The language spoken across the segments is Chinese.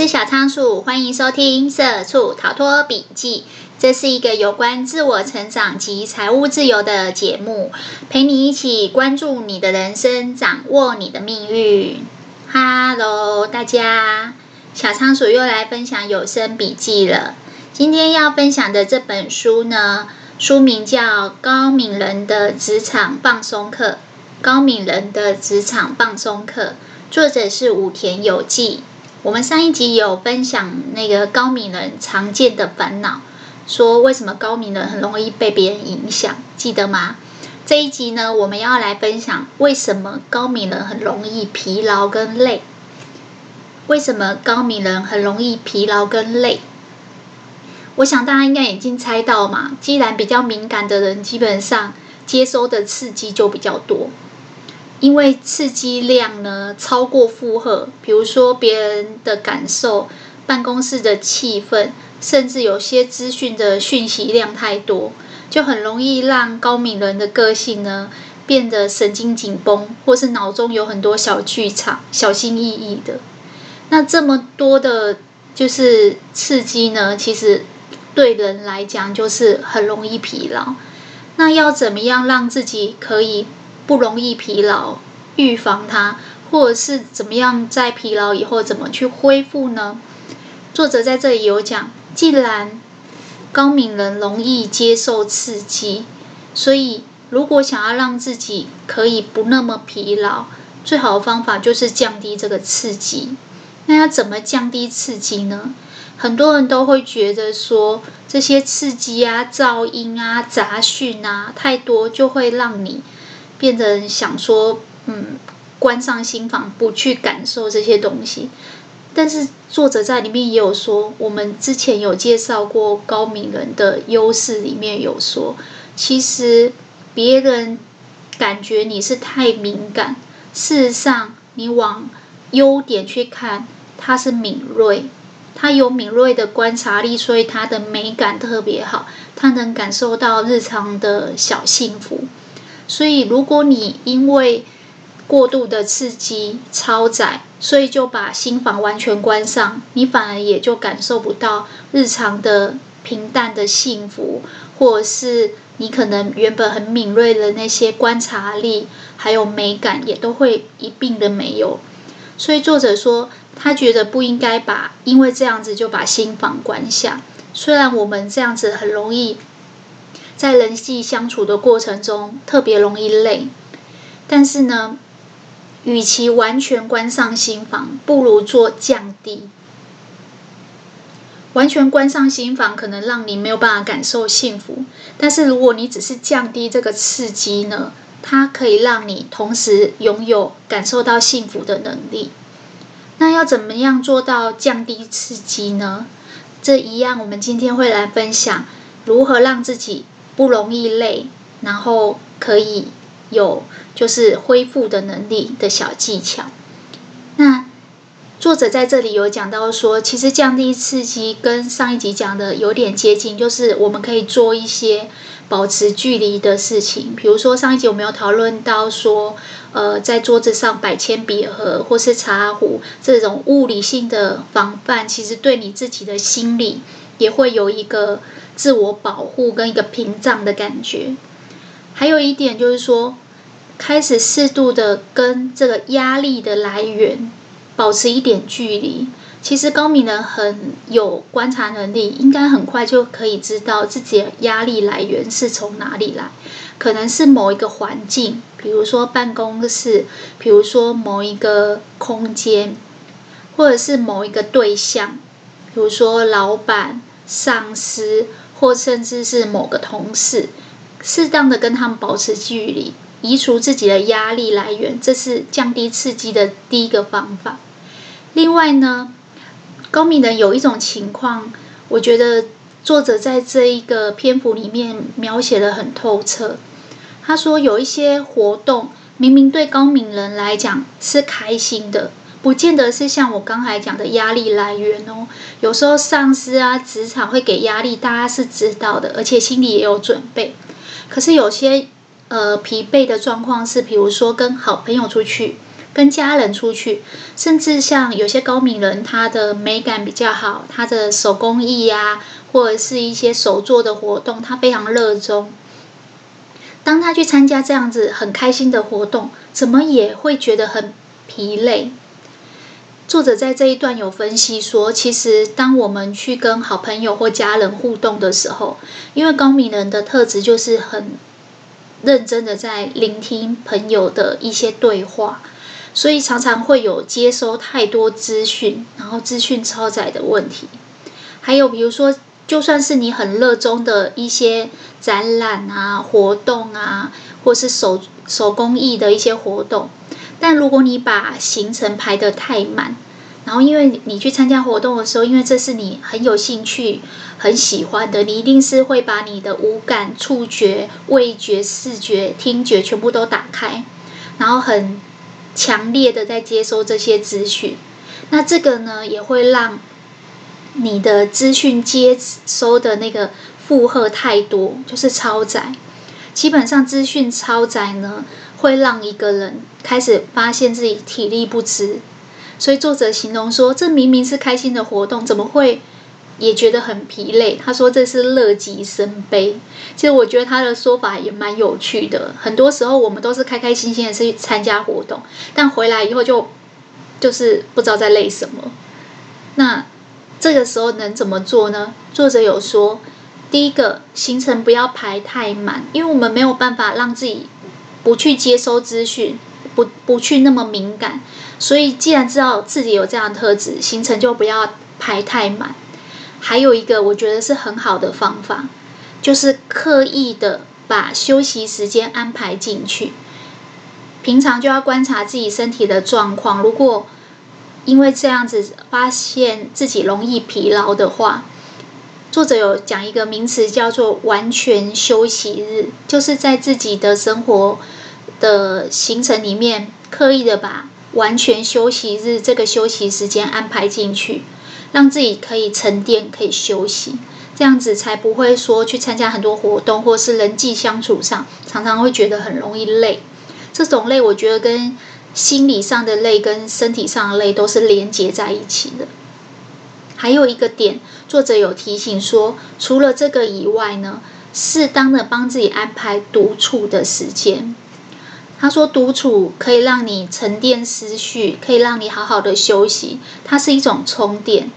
是小仓鼠，欢迎收听《社畜逃脱笔记》。这是一个有关自我成长及财务自由的节目，陪你一起关注你的人生，掌握你的命运。Hello，大家，小仓鼠又来分享有声笔记了。今天要分享的这本书呢，书名叫《高敏人的职场放松课》。高敏人的职场放松课，作者是武田有纪。我们上一集有分享那个高敏人常见的烦恼，说为什么高敏人很容易被别人影响，记得吗？这一集呢，我们要来分享为什么高敏人很容易疲劳跟累。为什么高敏人很容易疲劳跟累？我想大家应该已经猜到嘛，既然比较敏感的人，基本上接收的刺激就比较多。因为刺激量呢超过负荷，比如说别人的感受、办公室的气氛，甚至有些资讯的讯息量太多，就很容易让高敏人的个性呢变得神经紧绷，或是脑中有很多小剧场，小心翼翼的。那这么多的，就是刺激呢，其实对人来讲就是很容易疲劳。那要怎么样让自己可以？不容易疲劳，预防它，或者是怎么样在疲劳以后怎么去恢复呢？作者在这里有讲，既然高敏人容易接受刺激，所以如果想要让自己可以不那么疲劳，最好的方法就是降低这个刺激。那要怎么降低刺激呢？很多人都会觉得说，这些刺激啊、噪音啊、杂讯啊太多，就会让你。变成想说，嗯，关上心房，不去感受这些东西。但是作者在里面也有说，我们之前有介绍过高敏人的优势，里面有说，其实别人感觉你是太敏感，事实上你往优点去看，他是敏锐，他有敏锐的观察力，所以他的美感特别好，他能感受到日常的小幸福。所以，如果你因为过度的刺激超载，所以就把心房完全关上，你反而也就感受不到日常的平淡的幸福，或者是你可能原本很敏锐的那些观察力，还有美感，也都会一并的没有。所以作者说，他觉得不应该把因为这样子就把心房关下。虽然我们这样子很容易。在人际相处的过程中，特别容易累。但是呢，与其完全关上心房，不如做降低。完全关上心房，可能让你没有办法感受幸福。但是如果你只是降低这个刺激呢，它可以让你同时拥有感受到幸福的能力。那要怎么样做到降低刺激呢？这一样，我们今天会来分享如何让自己。不容易累，然后可以有就是恢复的能力的小技巧。那作者在这里有讲到说，其实降低刺激跟上一集讲的有点接近，就是我们可以做一些保持距离的事情。比如说上一集我们有讨论到说，呃，在桌子上摆铅笔盒或是茶壶这种物理性的防范，其实对你自己的心理也会有一个。自我保护跟一个屏障的感觉，还有一点就是说，开始适度的跟这个压力的来源保持一点距离。其实高敏人很有观察能力，应该很快就可以知道自己的压力来源是从哪里来，可能是某一个环境，比如说办公室，比如说某一个空间，或者是某一个对象，比如说老板、上司。或甚至是某个同事，适当的跟他们保持距离，移除自己的压力来源，这是降低刺激的第一个方法。另外呢，高敏人有一种情况，我觉得作者在这一个篇幅里面描写的很透彻。他说有一些活动，明明对高敏人来讲是开心的。不见得是像我刚才讲的压力来源哦，有时候上司啊、职场会给压力，大家是知道的，而且心里也有准备。可是有些呃疲惫的状况是，比如说跟好朋友出去跟家人出去，甚至像有些高敏人，他的美感比较好，他的手工艺呀、或者是一些手作的活动，他非常热衷。当他去参加这样子很开心的活动，怎么也会觉得很疲累。作者在这一段有分析说，其实当我们去跟好朋友或家人互动的时候，因为高敏人的特质就是很认真的在聆听朋友的一些对话，所以常常会有接收太多资讯，然后资讯超载的问题。还有比如说，就算是你很热衷的一些展览啊、活动啊，或是手手工艺的一些活动。但如果你把行程排得太满，然后因为你去参加活动的时候，因为这是你很有兴趣、很喜欢的，你一定是会把你的五感、触觉、味觉、视觉、听觉全部都打开，然后很强烈的在接收这些资讯。那这个呢，也会让你的资讯接收的那个负荷太多，就是超载。基本上资讯超载呢，会让一个人开始发现自己体力不支，所以作者形容说，这明明是开心的活动，怎么会也觉得很疲累？他说这是乐极生悲。其实我觉得他的说法也蛮有趣的。很多时候我们都是开开心心的去参加活动，但回来以后就就是不知道在累什么。那这个时候能怎么做呢？作者有说，第一个行程不要排太满，因为我们没有办法让自己。不去接收资讯，不不去那么敏感，所以既然知道自己有这样的特质，行程就不要排太满。还有一个我觉得是很好的方法，就是刻意的把休息时间安排进去。平常就要观察自己身体的状况，如果因为这样子发现自己容易疲劳的话，作者有讲一个名词叫做“完全休息日”，就是在自己的生活的行程里面，刻意的把完全休息日这个休息时间安排进去，让自己可以沉淀、可以休息，这样子才不会说去参加很多活动或是人际相处上，常常会觉得很容易累。这种累，我觉得跟心理上的累跟身体上的累都是连接在一起的。还有一个点，作者有提醒说，除了这个以外呢，适当的帮自己安排独处的时间。他说，独处可以让你沉淀思绪，可以让你好好的休息，它是一种充电。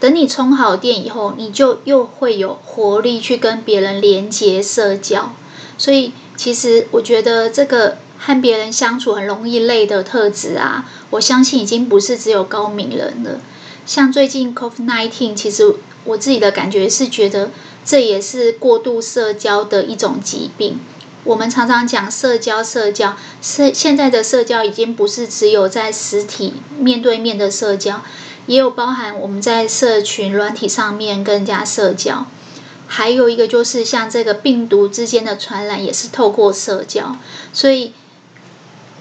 等你充好电以后，你就又会有活力去跟别人连接社交。所以，其实我觉得这个和别人相处很容易累的特质啊，我相信已经不是只有高敏人了。像最近 COVID-19，其实我自己的感觉是觉得这也是过度社交的一种疾病。我们常常讲社交，社交，是现在的社交已经不是只有在实体面对面的社交，也有包含我们在社群软体上面跟人家社交。还有一个就是像这个病毒之间的传染也是透过社交，所以。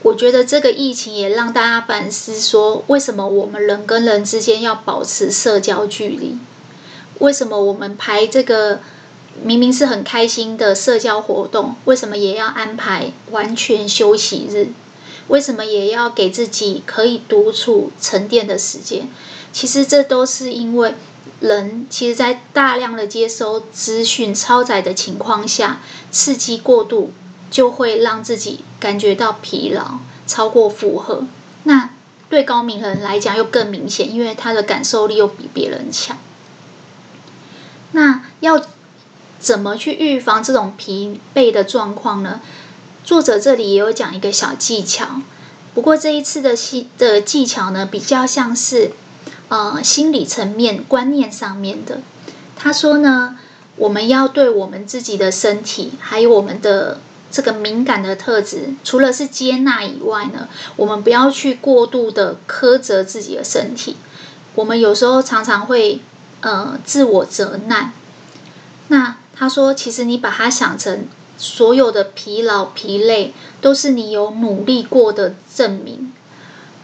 我觉得这个疫情也让大家反思说，为什么我们人跟人之间要保持社交距离？为什么我们排这个明明是很开心的社交活动，为什么也要安排完全休息日？为什么也要给自己可以独处沉淀的时间？其实这都是因为人其实，在大量的接收资讯超载的情况下，刺激过度。就会让自己感觉到疲劳，超过负荷。那对高敏人来讲又更明显，因为他的感受力又比别人强。那要怎么去预防这种疲惫的状况呢？作者这里也有讲一个小技巧，不过这一次的技的技巧呢，比较像是呃心理层面、观念上面的。他说呢，我们要对我们自己的身体，还有我们的。这个敏感的特质，除了是接纳以外呢，我们不要去过度的苛责自己的身体。我们有时候常常会呃自我责难。那他说，其实你把它想成所有的疲劳疲累，都是你有努力过的证明。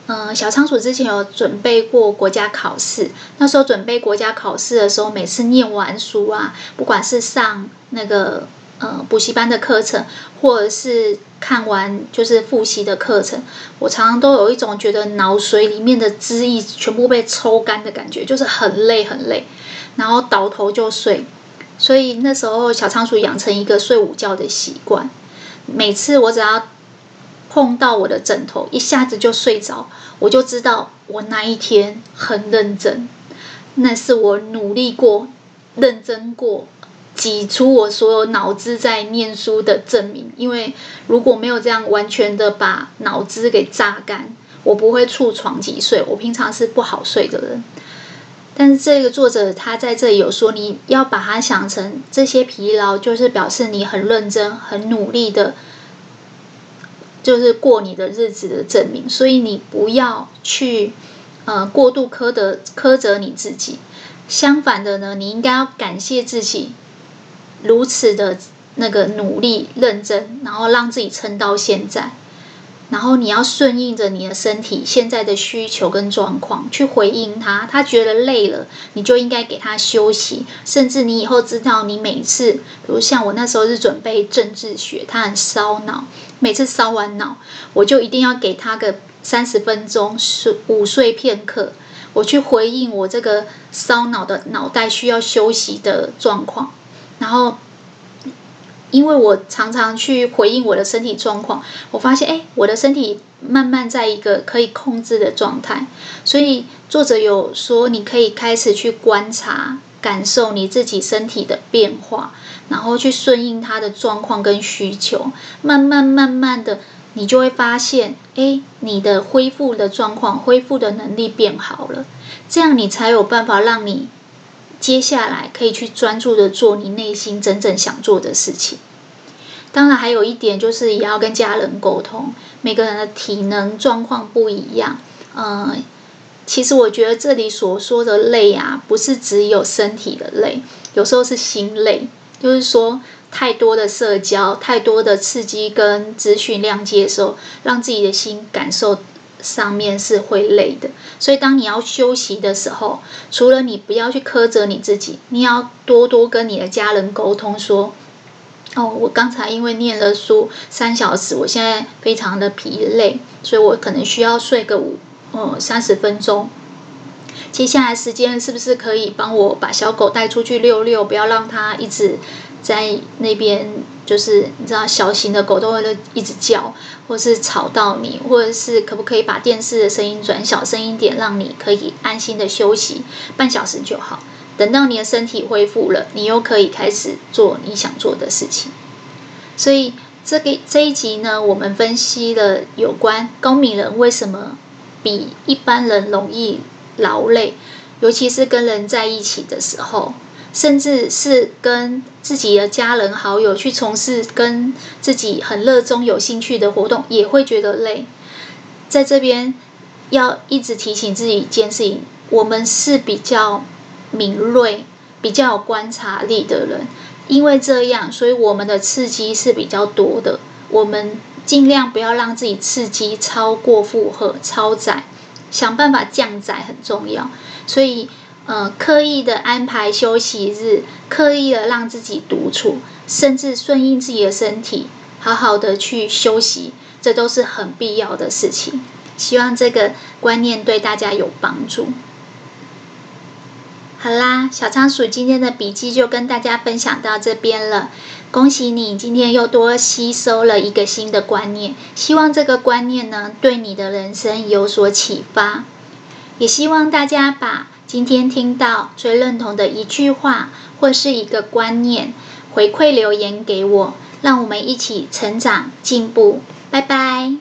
嗯、小仓鼠之前有准备过国家考试，那时候准备国家考试的时候，每次念完书啊，不管是上那个。呃补习班的课程，或者是看完就是复习的课程，我常常都有一种觉得脑髓里面的汁液全部被抽干的感觉，就是很累很累，然后倒头就睡。所以那时候小仓鼠养成一个睡午觉的习惯，每次我只要碰到我的枕头，一下子就睡着，我就知道我那一天很认真，那是我努力过、认真过。挤出我所有脑汁在念书的证明，因为如果没有这样完全的把脑汁给榨干，我不会触床即睡。我平常是不好睡的人，但是这个作者他在这里有说，你要把它想成这些疲劳就是表示你很认真、很努力的，就是过你的日子的证明。所以你不要去呃过度苛责苛责你自己，相反的呢，你应该要感谢自己。如此的那个努力认真，然后让自己撑到现在，然后你要顺应着你的身体现在的需求跟状况去回应他。他觉得累了，你就应该给他休息。甚至你以后知道，你每次，比如像我那时候是准备政治学，他很烧脑，每次烧完脑，我就一定要给他个三十分钟睡午睡片刻，我去回应我这个烧脑的脑袋需要休息的状况。然后，因为我常常去回应我的身体状况，我发现，哎，我的身体慢慢在一个可以控制的状态。所以作者有说，你可以开始去观察、感受你自己身体的变化，然后去顺应它的状况跟需求。慢慢慢慢的，你就会发现，哎，你的恢复的状况、恢复的能力变好了。这样你才有办法让你。接下来可以去专注的做你内心真正想做的事情。当然，还有一点就是也要跟家人沟通。每个人的体能状况不一样，嗯，其实我觉得这里所说的累啊，不是只有身体的累，有时候是心累，就是说太多的社交、太多的刺激跟资讯量接受，让自己的心感受。上面是会累的，所以当你要休息的时候，除了你不要去苛责你自己，你要多多跟你的家人沟通说：“哦，我刚才因为念了书三小时，我现在非常的疲累，所以我可能需要睡个五呃三十分钟。接下来时间是不是可以帮我把小狗带出去遛遛，不要让它一直在那边。”就是你知道，小型的狗都会一直叫，或是吵到你，或者是可不可以把电视的声音转小声一点，让你可以安心的休息半小时就好。等到你的身体恢复了，你又可以开始做你想做的事情。所以这个这一集呢，我们分析了有关高敏人为什么比一般人容易劳累，尤其是跟人在一起的时候。甚至是跟自己的家人好友去从事跟自己很热衷、有兴趣的活动，也会觉得累。在这边要一直提醒自己一件事情：我们是比较敏锐、比较有观察力的人，因为这样，所以我们的刺激是比较多的。我们尽量不要让自己刺激超过负荷、超载，想办法降载很重要。所以。呃，刻意的安排休息日，刻意的让自己独处，甚至顺应自己的身体，好好的去休息，这都是很必要的事情。希望这个观念对大家有帮助。好啦，小仓鼠今天的笔记就跟大家分享到这边了。恭喜你，今天又多吸收了一个新的观念。希望这个观念呢，对你的人生有所启发。也希望大家把。今天听到最认同的一句话或是一个观念，回馈留言给我，让我们一起成长进步。拜拜。